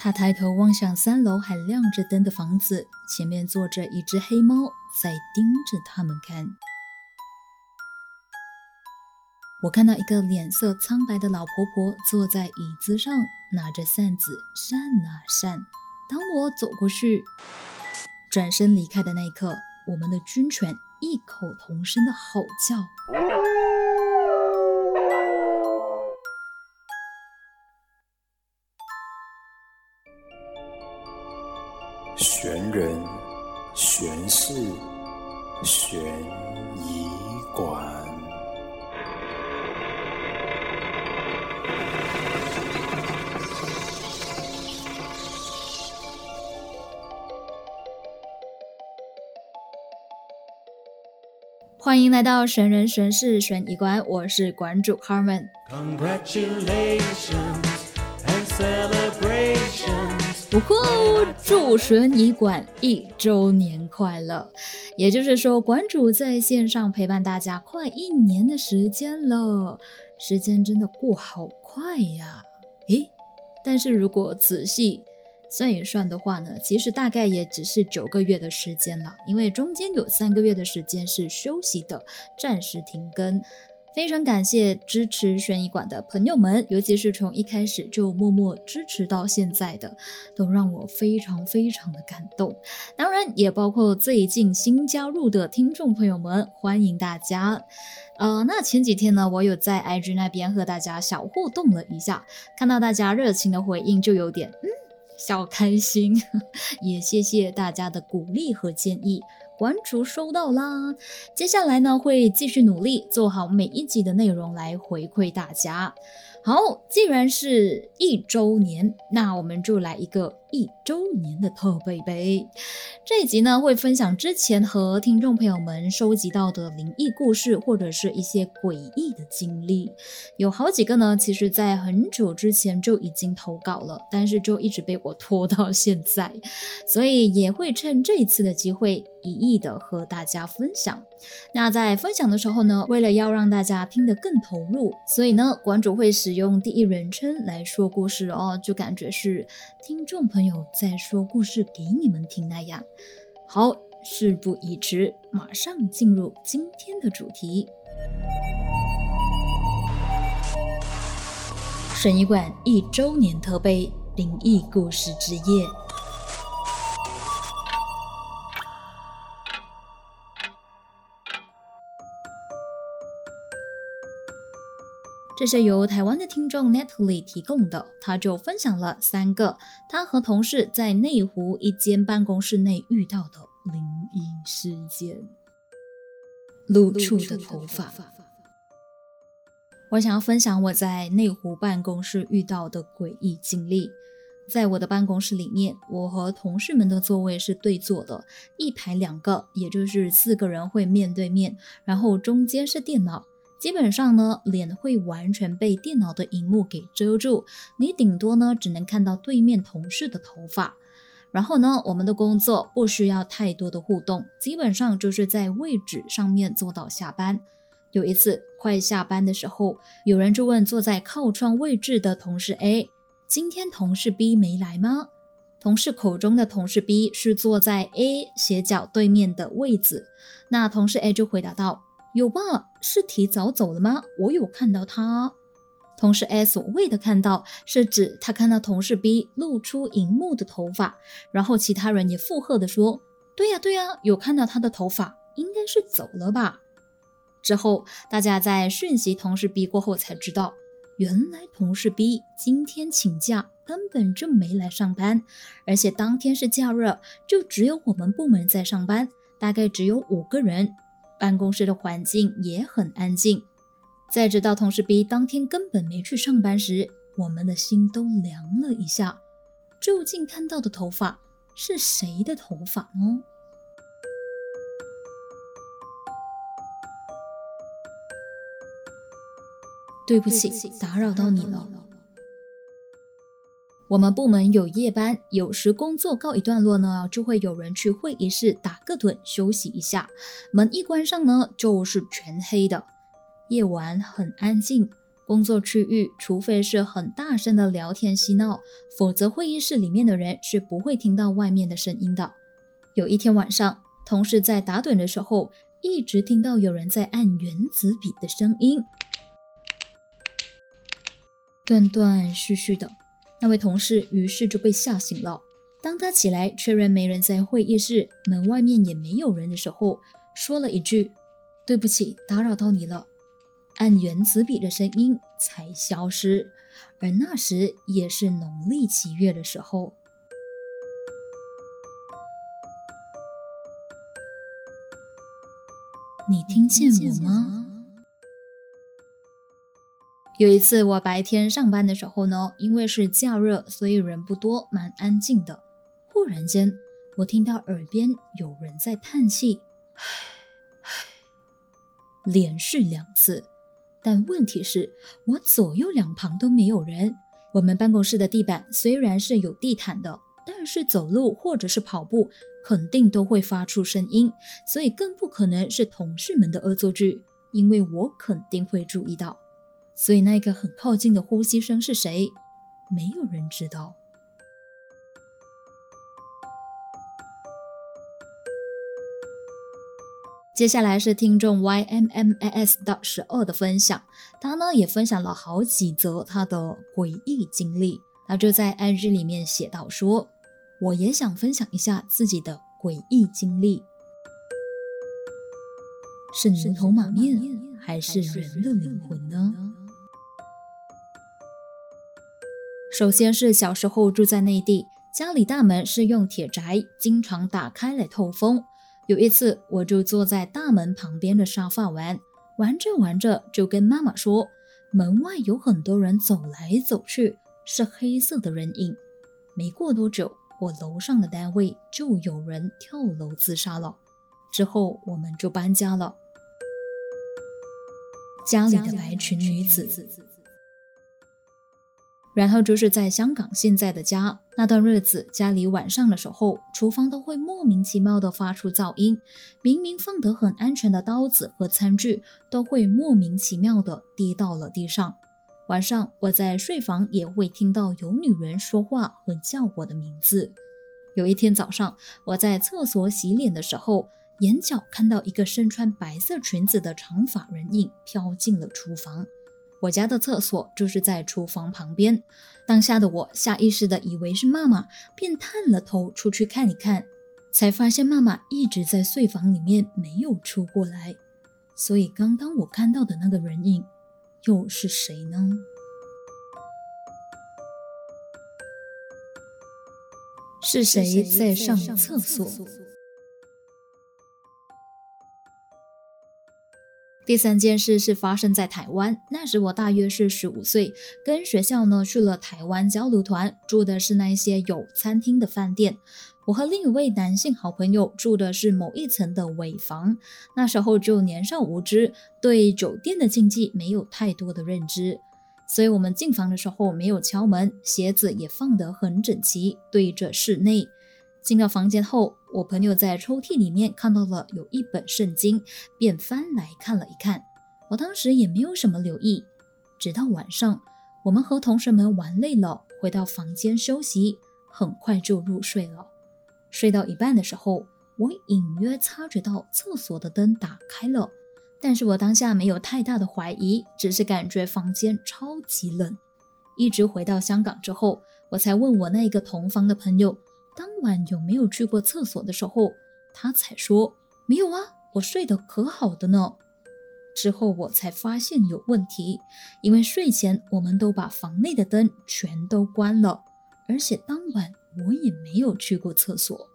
他抬头望向三楼还亮着灯的房子，前面坐着一只黑猫，在盯着他们看。我看到一个脸色苍白的老婆婆坐在椅子上，拿着扇子扇啊扇。当我走过去，转身离开的那一刻，我们的军犬异口同声的吼叫。悬疑馆。欢迎来到神人神事悬疑馆，我是馆主 Carmen。不过，祝悬疑馆一周年快乐！也就是说，馆主在线上陪伴大家快一年的时间了，时间真的过好快呀！诶，但是如果仔细。算一算的话呢，其实大概也只是九个月的时间了，因为中间有三个月的时间是休息的，暂时停更。非常感谢支持悬疑馆的朋友们，尤其是从一开始就默默支持到现在的，都让我非常非常的感动。当然，也包括最近新加入的听众朋友们，欢迎大家。呃，那前几天呢，我有在 IG 那边和大家小互动了一下，看到大家热情的回应，就有点嗯。小开心，也谢谢大家的鼓励和建议，关注收到啦。接下来呢，会继续努力做好每一集的内容来回馈大家。好，既然是一周年，那我们就来一个一周年的特贝贝。这一集呢，会分享之前和听众朋友们收集到的灵异故事，或者是一些诡异的经历。有好几个呢，其实在很久之前就已经投稿了，但是就一直被我拖到现在，所以也会趁这一次的机会。一意的和大家分享。那在分享的时候呢，为了要让大家听得更投入，所以呢，馆主会使用第一人称来说故事哦，就感觉是听众朋朋友在说故事给你们听那样。好，事不宜迟，马上进入今天的主题：神医馆一周年特备灵异故事之夜。这是由台湾的听众 Natalie 提供的，他就分享了三个他和同事在内湖一间办公室内遇到的灵异事件。露出的头发，我想要分享我在内湖办公室遇到的诡异经历。在我的办公室里面，我和同事们的座位是对坐的，一排两个，也就是四个人会面对面，然后中间是电脑。基本上呢，脸会完全被电脑的荧幕给遮住，你顶多呢只能看到对面同事的头发。然后呢，我们的工作不需要太多的互动，基本上就是在位置上面坐到下班。有一次快下班的时候，有人就问坐在靠窗位置的同事 A：“ 今天同事 B 没来吗？”同事口中的同事 B 是坐在 A 斜角对面的位子。那同事 A 就回答道。有吧？是提早走了吗？我有看到他。同事 A 所谓的看到，是指他看到同事 B 露出荧幕的头发，然后其他人也附和的说：“对呀，对呀，有看到他的头发，应该是走了吧。”之后，大家在讯息同事 B 过后才知道，原来同事 B 今天请假，根本就没来上班，而且当天是假日，就只有我们部门在上班，大概只有五个人。办公室的环境也很安静。在知道同事 B 当天根本没去上班时，我们的心都凉了一下。究竟看到的头发是谁的头发呢？对不起，打扰到你了。我们部门有夜班，有时工作告一段落呢，就会有人去会议室打个盹休息一下。门一关上呢，就是全黑的。夜晚很安静，工作区域除非是很大声的聊天嬉闹，否则会议室里面的人是不会听到外面的声音的。有一天晚上，同事在打盹的时候，一直听到有人在按原子笔的声音，断断续续的。那位同事于是就被吓醒了。当他起来确认没人在会议室，门外面也没有人的时候，说了一句：“对不起，打扰到你了。”按原子笔的声音才消失，而那时也是农历七月的时候。你听见我吗？有一次我白天上班的时候呢，因为是假日，所以人不多，蛮安静的。忽然间，我听到耳边有人在叹气，连续两次。但问题是，我左右两旁都没有人。我们办公室的地板虽然是有地毯的，但是走路或者是跑步肯定都会发出声音，所以更不可能是同事们的恶作剧，因为我肯定会注意到。所以那个很靠近的呼吸声是谁？没有人知道。接下来是听众 y m m a s 的十二的分享，他呢也分享了好几则他的诡异经历。他就在 IG 里面写到说：“我也想分享一下自己的诡异经历，是牛头马面还是人的灵魂呢？”首先是小时候住在内地，家里大门是用铁闸，经常打开来透风。有一次，我就坐在大门旁边的沙发玩，玩着玩着就跟妈妈说，门外有很多人走来走去，是黑色的人影。没过多久，我楼上的单位就有人跳楼自杀了。之后我们就搬家了，家里的白裙女子。然后就是在香港现在的家那段日子，家里晚上的时候，厨房都会莫名其妙的发出噪音，明明放得很安全的刀子和餐具，都会莫名其妙的跌到了地上。晚上我在睡房也会听到有女人说话和叫我的名字。有一天早上，我在厕所洗脸的时候，眼角看到一个身穿白色裙子的长发人影飘进了厨房。我家的厕所就是在厨房旁边，当下的我下意识的以为是妈妈，便探了头出去看一看，才发现妈妈一直在睡房里面没有出过来。所以刚刚我看到的那个人影，又是谁呢？是谁在上厕所？第三件事是发生在台湾，那时我大约是十五岁，跟学校呢去了台湾交流团，住的是那些有餐厅的饭店。我和另一位男性好朋友住的是某一层的尾房。那时候就年少无知，对酒店的禁忌没有太多的认知，所以我们进房的时候没有敲门，鞋子也放得很整齐，对着室内。进到房间后，我朋友在抽屉里面看到了有一本圣经，便翻来看了一看。我当时也没有什么留意，直到晚上，我们和同学们玩累了，回到房间休息，很快就入睡了。睡到一半的时候，我隐约察觉到厕所的灯打开了，但是我当下没有太大的怀疑，只是感觉房间超级冷。一直回到香港之后，我才问我那个同房的朋友。当晚有没有去过厕所的时候，他才说没有啊，我睡得可好的呢。之后我才发现有问题，因为睡前我们都把房内的灯全都关了，而且当晚我也没有去过厕所。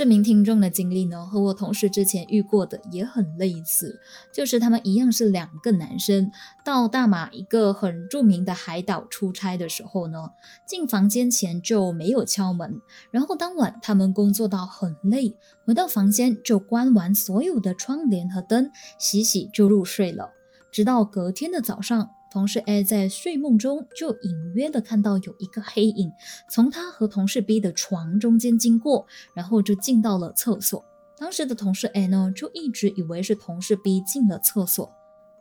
这名听众的经历呢，和我同事之前遇过的也很类似，就是他们一样是两个男生到大马一个很著名的海岛出差的时候呢，进房间前就没有敲门，然后当晚他们工作到很累，回到房间就关完所有的窗帘和灯，洗洗就入睡了，直到隔天的早上。同事 A 在睡梦中就隐约的看到有一个黑影从他和同事 B 的床中间经过，然后就进到了厕所。当时的同事 A 呢，就一直以为是同事 B 进了厕所，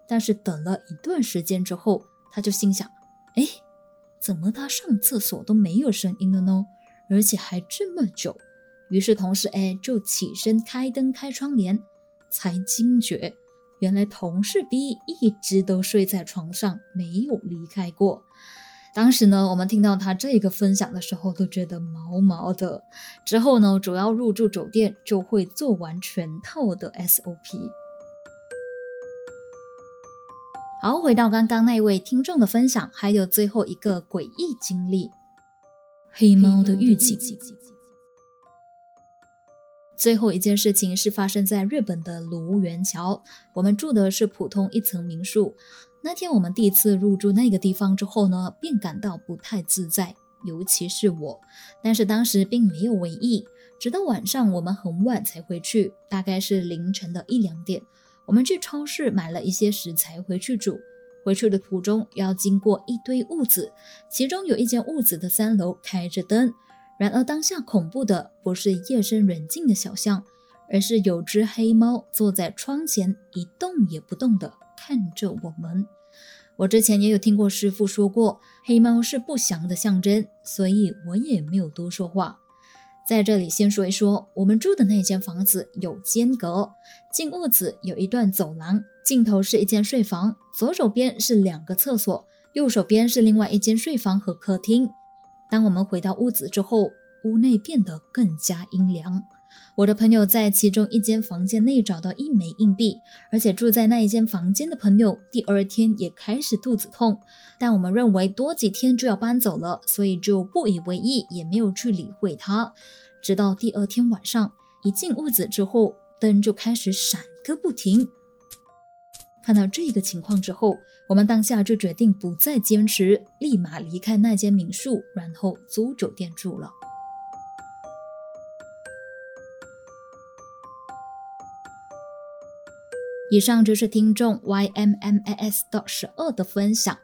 但是等了一段时间之后，他就心想：哎，怎么他上厕所都没有声音了呢？而且还这么久。于是同事 A 就起身开灯开窗帘，才惊觉，原来同事 B 一直都睡在床上，没有离开过。当时呢，我们听到他这个分享的时候，都觉得毛毛的。之后呢，主要入住酒店就会做完全套的 SOP。好，回到刚刚那位听众的分享，还有最后一个诡异经历——黑猫的预警。最后一件事情是发生在日本的芦园桥，我们住的是普通一层民宿。那天我们第一次入住那个地方之后呢，便感到不太自在，尤其是我。但是当时并没有为意，直到晚上我们很晚才回去，大概是凌晨的一两点。我们去超市买了一些食材回去煮。回去的途中要经过一堆屋子，其中有一间屋子的三楼开着灯。然而当下恐怖的不是夜深人静的小巷，而是有只黑猫坐在窗前一动也不动的看着我们。我之前也有听过师傅说过，黑猫是不祥的象征，所以我也没有多说话。在这里先说一说，我们住的那间房子有间隔，进屋子有一段走廊，尽头是一间睡房，左手边是两个厕所，右手边是另外一间睡房和客厅。当我们回到屋子之后，屋内变得更加阴凉。我的朋友在其中一间房间内找到一枚硬币，而且住在那一间房间的朋友第二天也开始肚子痛。但我们认为多几天就要搬走了，所以就不以为意，也没有去理会他。直到第二天晚上，一进屋子之后，灯就开始闪个不停。看到这个情况之后，我们当下就决定不再坚持，立马离开那间民宿，然后租酒店住了。以上就是听众 y m m a s 的十二的分享。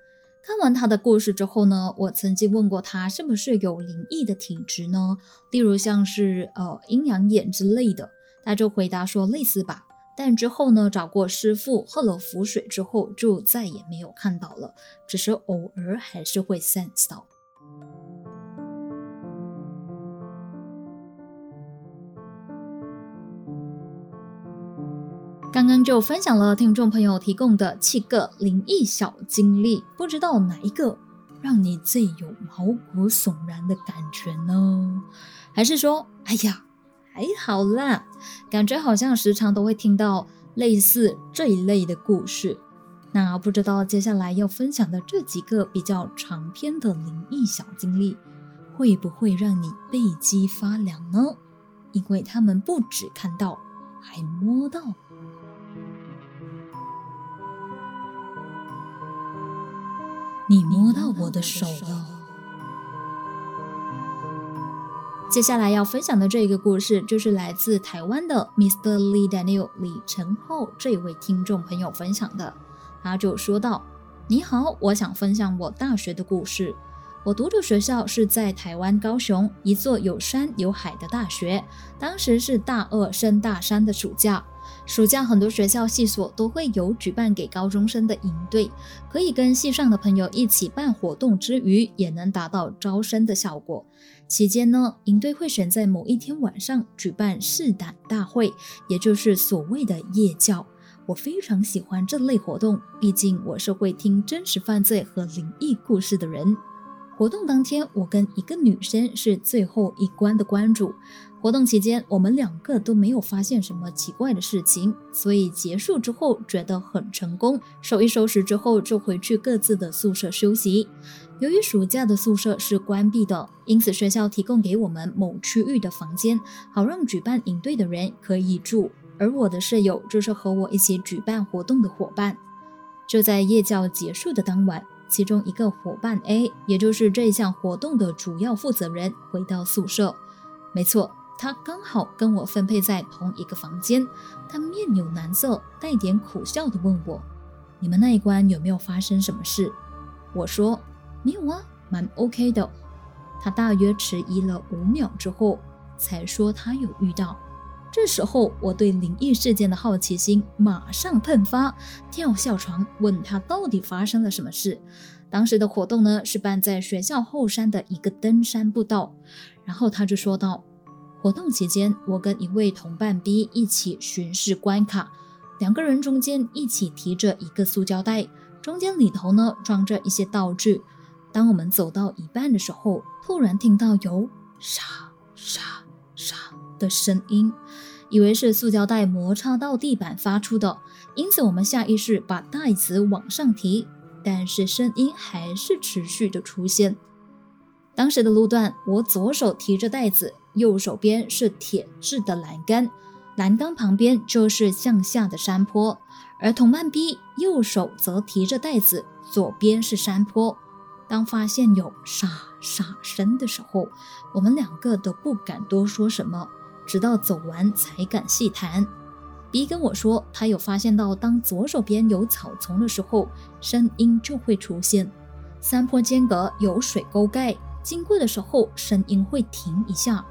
看完他的故事之后呢，我曾经问过他是不是有灵异的体质呢？例如像是呃阴阳眼之类的，他就回答说类似吧。但之后呢，找过师傅喝了符水之后，就再也没有看到了，只是偶尔还是会 sense 到。刚刚就分享了听众朋友提供的七个灵异小经历，不知道哪一个让你最有毛骨悚然的感觉呢？还是说，哎呀？还好啦，感觉好像时常都会听到类似这一类的故事。那不知道接下来要分享的这几个比较长篇的灵异小经历，会不会让你背脊发凉呢？因为他们不止看到，还摸到。你摸到我的手了。接下来要分享的这个故事，就是来自台湾的 Mr. Lee Daniel 李成浩这一位听众朋友分享的。他就说道：“你好，我想分享我大学的故事。我读的学校是在台湾高雄一座有山有海的大学。当时是大二升大三的暑假。”暑假很多学校系所都会有举办给高中生的营队，可以跟系上的朋友一起办活动之余，也能达到招生的效果。期间呢，营队会选在某一天晚上举办试胆大会，也就是所谓的夜教。我非常喜欢这类活动，毕竟我是会听真实犯罪和灵异故事的人。活动当天，我跟一个女生是最后一关的关主。活动期间，我们两个都没有发现什么奇怪的事情，所以结束之后觉得很成功。收一收拾之后，就回去各自的宿舍休息。由于暑假的宿舍是关闭的，因此学校提供给我们某区域的房间，好让举办营队的人可以住。而我的舍友就是和我一起举办活动的伙伴。就在夜校结束的当晚。其中一个伙伴 A，也就是这项活动的主要负责人，回到宿舍。没错，他刚好跟我分配在同一个房间。他面有难色，带点苦笑的问我：“你们那一关有没有发生什么事？”我说：“没有啊，蛮 OK 的。”他大约迟疑了五秒之后，才说他有遇到。这时候，我对灵异事件的好奇心马上喷发，跳下床问他到底发生了什么事。当时的活动呢是办在学校后山的一个登山步道，然后他就说道：活动期间，我跟一位同伴 B 一起巡视关卡，两个人中间一起提着一个塑胶袋，中间里头呢装着一些道具。当我们走到一半的时候，突然听到有沙沙沙的声音。以为是塑胶袋摩擦到地板发出的，因此我们下意识把袋子往上提，但是声音还是持续的出现。当时的路段，我左手提着袋子，右手边是铁质的栏杆，栏杆旁边就是向下的山坡，而同伴 B 右手则提着袋子，左边是山坡。当发现有沙沙声的时候，我们两个都不敢多说什么。直到走完才敢细谈。B 跟我说，他有发现到，当左手边有草丛的时候，声音就会出现；山坡间隔有水沟盖，经过的时候声音会停一下。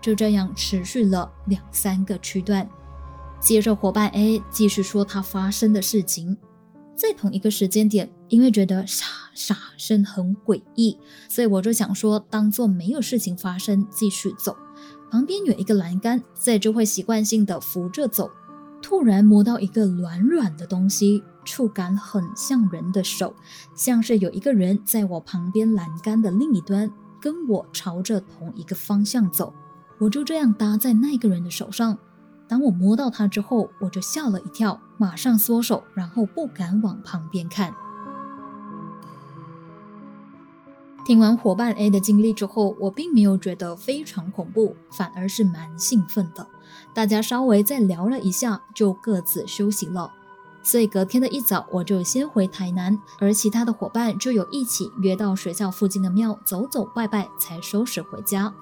就这样持续了两三个区段。接着伙伴 A 继续说他发生的事情，在同一个时间点，因为觉得沙沙声很诡异，所以我就想说，当做没有事情发生，继续走。旁边有一个栏杆，所以就会习惯性的扶着走。突然摸到一个软软的东西，触感很像人的手，像是有一个人在我旁边栏杆的另一端，跟我朝着同一个方向走。我就这样搭在那个人的手上。当我摸到他之后，我就吓了一跳，马上缩手，然后不敢往旁边看。听完伙伴 A 的经历之后，我并没有觉得非常恐怖，反而是蛮兴奋的。大家稍微再聊了一下，就各自休息了。所以隔天的一早，我就先回台南，而其他的伙伴就有一起约到学校附近的庙走走拜拜，才收拾回家。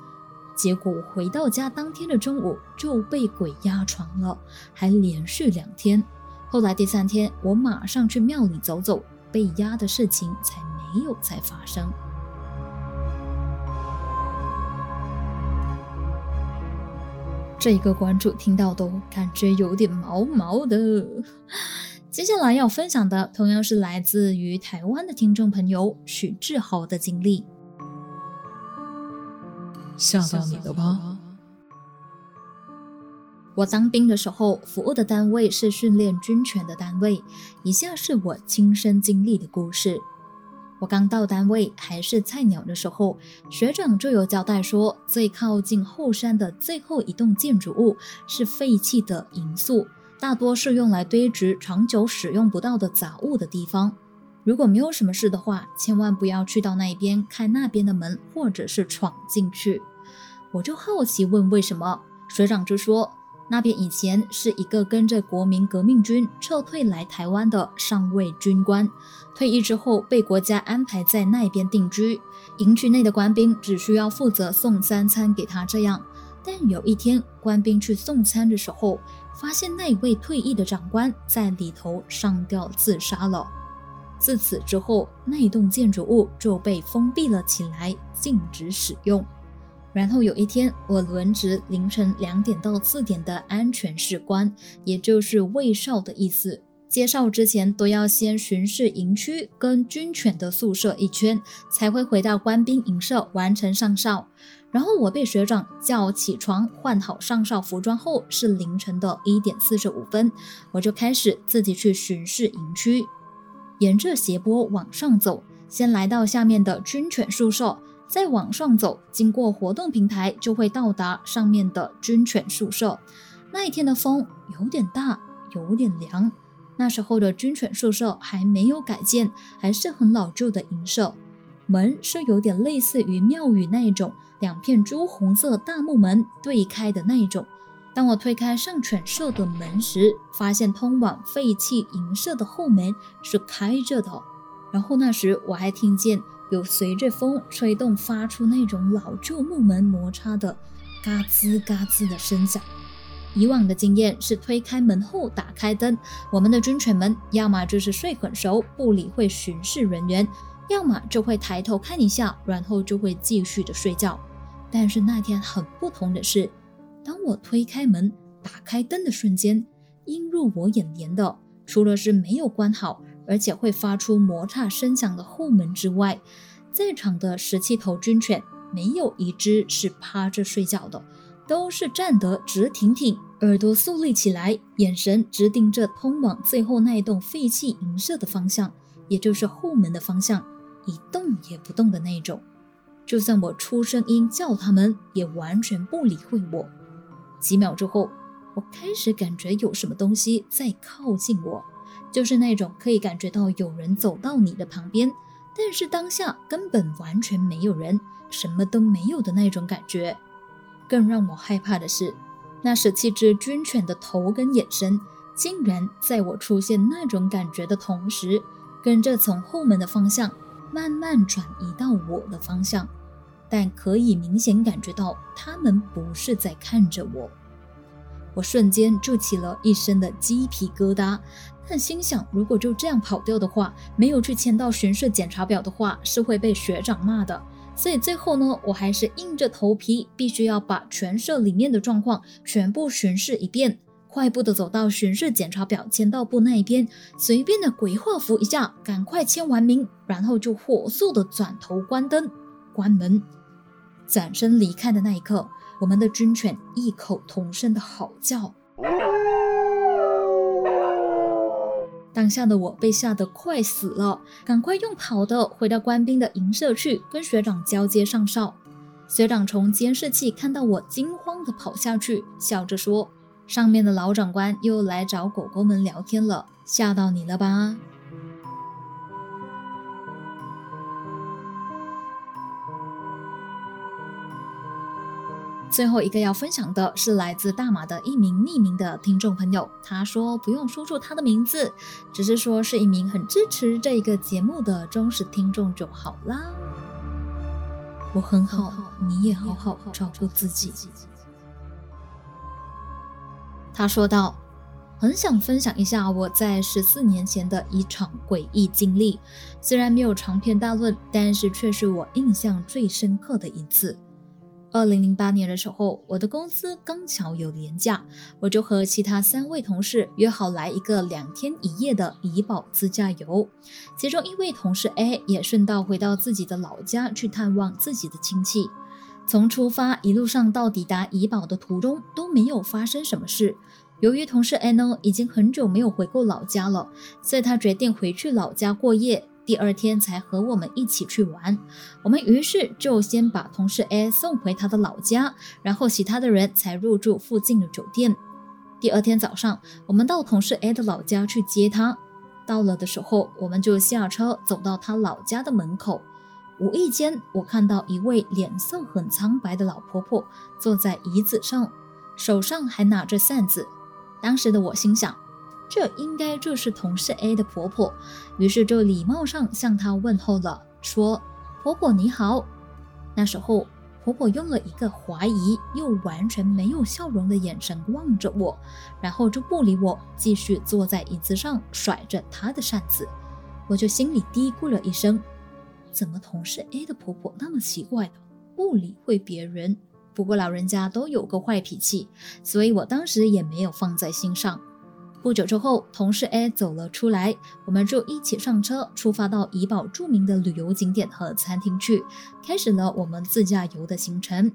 结果回到家当天的中午就被鬼压床了，还连续两天。后来第三天，我马上去庙里走走，被压的事情才没有再发生。这一个关注听到都感觉有点毛毛的。接下来要分享的同样是来自于台湾的听众朋友许志豪的经历。吓到你了吧？我当兵的时候，服务的单位是训练军犬的单位。以下是我亲身经历的故事。我刚到单位还是菜鸟的时候，学长就有交代说，最靠近后山的最后一栋建筑物是废弃的营宿，大多是用来堆积长久使用不到的杂物的地方。如果没有什么事的话，千万不要去到那边开那边的门，或者是闯进去。我就好奇问为什么，学长就说。那边以前是一个跟着国民革命军撤退来台湾的上尉军官，退役之后被国家安排在那边定居。营区内的官兵只需要负责送三餐给他这样。但有一天，官兵去送餐的时候，发现那位退役的长官在里头上吊自杀了。自此之后，那栋建筑物就被封闭了起来，禁止使用。然后有一天，我轮值凌晨两点到四点的安全士官，也就是卫哨的意思。接哨之前都要先巡视营区跟军犬的宿舍一圈，才会回到官兵营舍完成上哨。然后我被学长叫起床，换好上哨服装后，是凌晨的一点四十五分，我就开始自己去巡视营区，沿着斜坡往上走，先来到下面的军犬宿舍。再往上走，经过活动平台，就会到达上面的军犬宿舍。那一天的风有点大，有点凉。那时候的军犬宿舍还没有改建，还是很老旧的营舍。门是有点类似于庙宇那一种，两片朱红色大木门对开的那一种。当我推开上犬舍的门时，发现通往废弃营舍的后门是开着的。然后那时我还听见。有随着风吹动发出那种老旧木门摩擦的嘎吱嘎吱的声响。以往的经验是推开门后打开灯，我们的军犬们要么就是睡很熟不理会巡视人员，要么就会抬头看一下，然后就会继续的睡觉。但是那天很不同的是，当我推开门打开灯的瞬间，映入我眼帘的，除了是没有关好，而且会发出摩擦声响的后门之外，在场的十七头军犬没有一只是趴着睡觉的，都是站得直挺挺，耳朵竖立起来，眼神直盯着通往最后那一栋废弃营舍的方向，也就是后门的方向，一动也不动的那种。就算我出声音叫他们，也完全不理会我。几秒之后，我开始感觉有什么东西在靠近我，就是那种可以感觉到有人走到你的旁边，但是当下根本完全没有人，什么都没有的那种感觉。更让我害怕的是，那十七只军犬的头跟眼神，竟然在我出现那种感觉的同时，跟着从后门的方向慢慢转移到我的方向。但可以明显感觉到，他们不是在看着我。我瞬间就起了一身的鸡皮疙瘩，但心想，如果就这样跑掉的话，没有去签到巡视检查表的话，是会被学长骂的。所以最后呢，我还是硬着头皮，必须要把全社里面的状况全部巡视一遍。快步的走到巡视检查表签到部那一边，随便的鬼画符一下，赶快签完名，然后就火速的转头关灯、关门。转身离开的那一刻，我们的军犬异口同声的嚎叫。当下的我被吓得快死了，赶快用跑的回到官兵的营舍去，跟学长交接上哨。学长从监视器看到我惊慌的跑下去，笑着说：“上面的老长官又来找狗狗们聊天了，吓到你了吧？”最后一个要分享的是来自大马的一名匿名的听众朋友，他说不用说出他的名字，只是说是一名很支持这一个节目的忠实听众就好啦。我很好，你也好好照顾自己。他说道：“很想分享一下我在十四年前的一场诡异经历，虽然没有长篇大论，但是却是我印象最深刻的一次。”二零零八年的时候，我的公司刚巧有年假，我就和其他三位同事约好来一个两天一夜的怡保自驾游。其中一位同事 A 也顺道回到自己的老家去探望自己的亲戚。从出发一路上到抵达怡保的途中都没有发生什么事。由于同事 A 呢已经很久没有回过老家了，所以他决定回去老家过夜。第二天才和我们一起去玩，我们于是就先把同事 A 送回他的老家，然后其他的人才入住附近的酒店。第二天早上，我们到同事 A 的老家去接他。到了的时候，我们就下车走到他老家的门口。无意间，我看到一位脸色很苍白的老婆婆坐在椅子上，手上还拿着扇子。当时的我心想。这应该就是同事 A 的婆婆，于是就礼貌上向她问候了，说：“婆婆你好。”那时候，婆婆用了一个怀疑又完全没有笑容的眼神望着我，然后就不理我，继续坐在椅子上甩着她的扇子。我就心里嘀咕了一声：“怎么同事 A 的婆婆那么奇怪的，不理会别人？不过老人家都有个坏脾气，所以我当时也没有放在心上。”不久之后，同事 A 走了出来，我们就一起上车，出发到怡保著名的旅游景点和餐厅去，开始了我们自驾游的行程。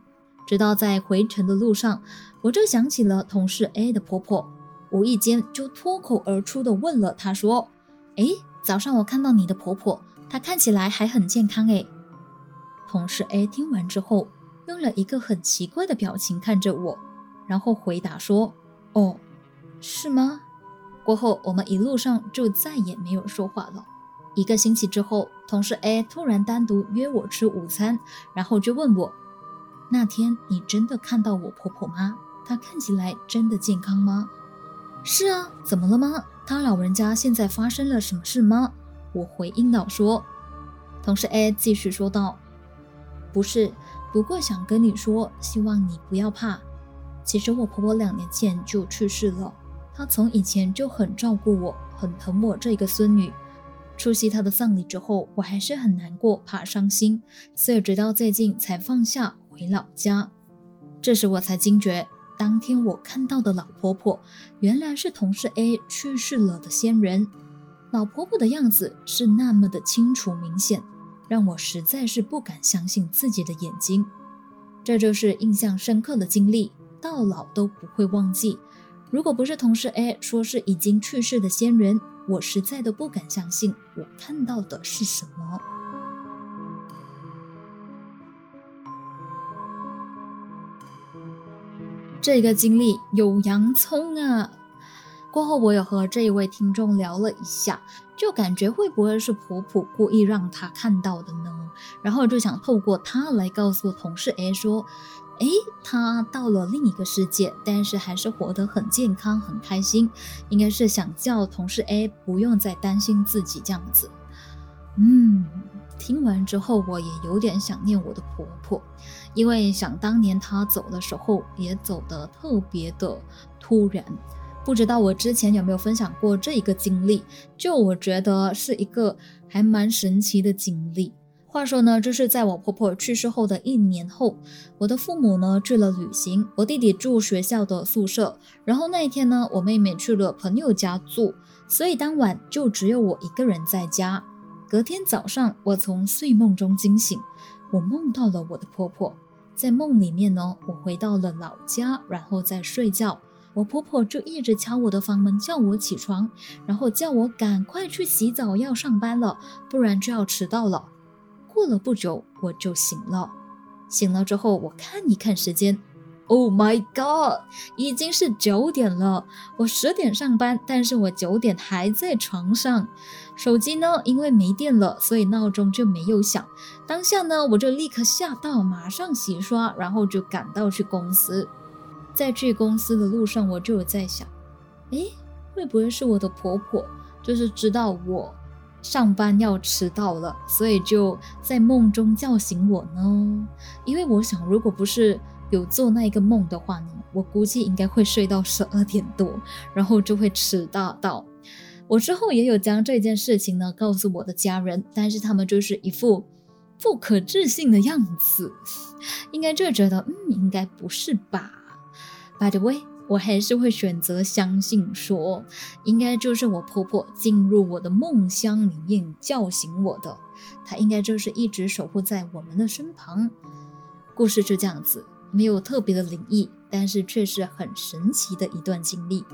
直到在回程的路上，我就想起了同事 A 的婆婆，无意间就脱口而出的问了她说：“哎，早上我看到你的婆婆，她看起来还很健康诶。”同事 A 听完之后，用了一个很奇怪的表情看着我，然后回答说：“哦，是吗？”过后，我们一路上就再也没有说话了。一个星期之后，同事 A 突然单独约我吃午餐，然后就问我：“那天你真的看到我婆婆吗？她看起来真的健康吗？”“是啊，怎么了吗？她老人家现在发生了什么事吗？”我回应道说。同事 A 继续说道：“不是，不过想跟你说，希望你不要怕。其实我婆婆两年前就去世了。”他从以前就很照顾我，很疼我这个孙女。出席他的葬礼之后，我还是很难过，怕伤心，所以直到最近才放下回老家。这时我才惊觉，当天我看到的老婆婆，原来是同事 A 去世了的先人。老婆婆的样子是那么的清楚明显，让我实在是不敢相信自己的眼睛。这就是印象深刻的经历，到老都不会忘记。如果不是同事 A 说是已经去世的先人，我实在都不敢相信我看到的是什么。这个经历有洋葱啊！过后我有和这一位听众聊了一下，就感觉会不会是婆婆故意让他看到的呢？然后就想透过他来告诉同事 A 说：“诶，他到了另一个世界，但是还是活得很健康、很开心，应该是想叫同事 A 不用再担心自己这样子。”嗯，听完之后我也有点想念我的婆婆，因为想当年她走的时候也走得特别的突然。不知道我之前有没有分享过这一个经历？就我觉得是一个还蛮神奇的经历。话说呢，这是在我婆婆去世后的一年后，我的父母呢去了旅行，我弟弟住学校的宿舍，然后那一天呢，我妹妹去了朋友家住，所以当晚就只有我一个人在家。隔天早上，我从睡梦中惊醒，我梦到了我的婆婆。在梦里面呢，我回到了老家，然后再睡觉。我婆婆就一直敲我的房门，叫我起床，然后叫我赶快去洗澡，要上班了，不然就要迟到了。过了不久，我就醒了。醒了之后，我看一看时间，Oh my god，已经是九点了。我十点上班，但是我九点还在床上。手机呢，因为没电了，所以闹钟就没有响。当下呢，我就立刻吓到，马上洗刷，然后就赶到去公司。在去公司的路上，我就有在想，诶，会不会是我的婆婆，就是知道我上班要迟到了，所以就在梦中叫醒我呢？因为我想，如果不是有做那一个梦的话呢，我估计应该会睡到十二点多，然后就会迟到到。我之后也有将这件事情呢告诉我的家人，但是他们就是一副不可置信的样子，应该就觉得，嗯，应该不是吧？By the way，我还是会选择相信，说应该就是我婆婆进入我的梦乡里面叫醒我的，她应该就是一直守护在我们的身旁。故事就这样子，没有特别的灵异，但是却是很神奇的一段经历。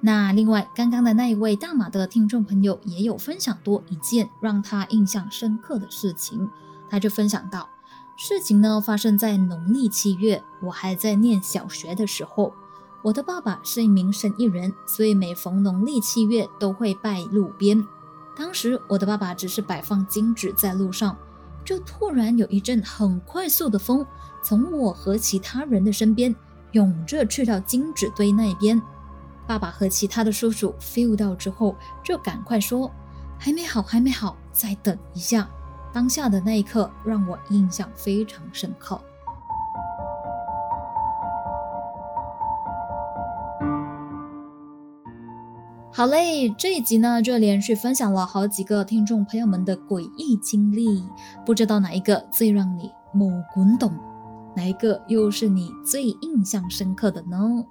那另外，刚刚的那一位大马的听众朋友也有分享多一件让他印象深刻的事情。他就分享到，事情呢发生在农历七月，我还在念小学的时候。我的爸爸是一名生意人，所以每逢农历七月都会拜路边。当时我的爸爸只是摆放金纸在路上，就突然有一阵很快速的风从我和其他人的身边涌着去到金纸堆那边。爸爸和其他的叔叔 feel 到之后，就赶快说：“还没好，还没好，再等一下。”当下的那一刻让我印象非常深刻。好嘞，这一集呢就连续分享了好几个听众朋友们的诡异经历，不知道哪一个最让你某滚动，哪一个又是你最印象深刻的呢？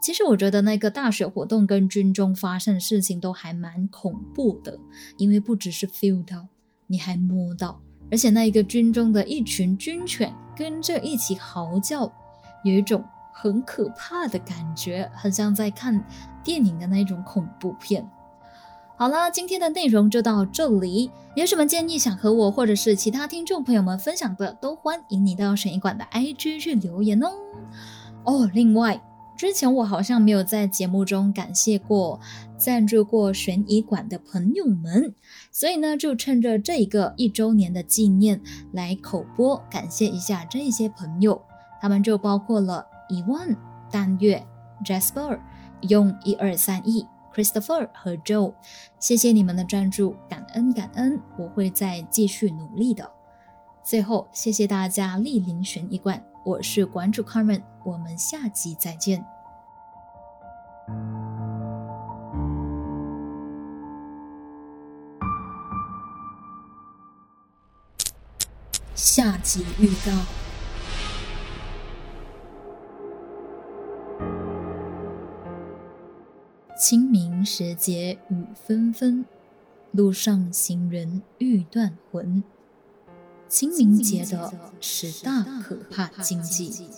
其实我觉得那个大学活动跟军中发生的事情都还蛮恐怖的，因为不只是 feel 到。你还摸到，而且那一个军中的一群军犬跟着一起嚎叫，有一种很可怕的感觉，很像在看电影的那种恐怖片。好了，今天的内容就到这里，有什么建议想和我或者是其他听众朋友们分享的，都欢迎你到神医馆的 IG 去留言哦。哦，另外。之前我好像没有在节目中感谢过赞助过悬疑馆的朋友们，所以呢，就趁着这一个一周年的纪念来口播感谢一下这些朋友。他们就包括了伊万、丹月、Jasper、用一二三亿、Christopher 和 Joe，谢谢你们的赞助，感恩感恩，我会再继续努力的。最后，谢谢大家莅临悬疑馆。我是馆主 Carmen，我们下集再见。下集预告。清明时节雨纷纷，路上行人欲断魂。清明节的十大可怕禁忌。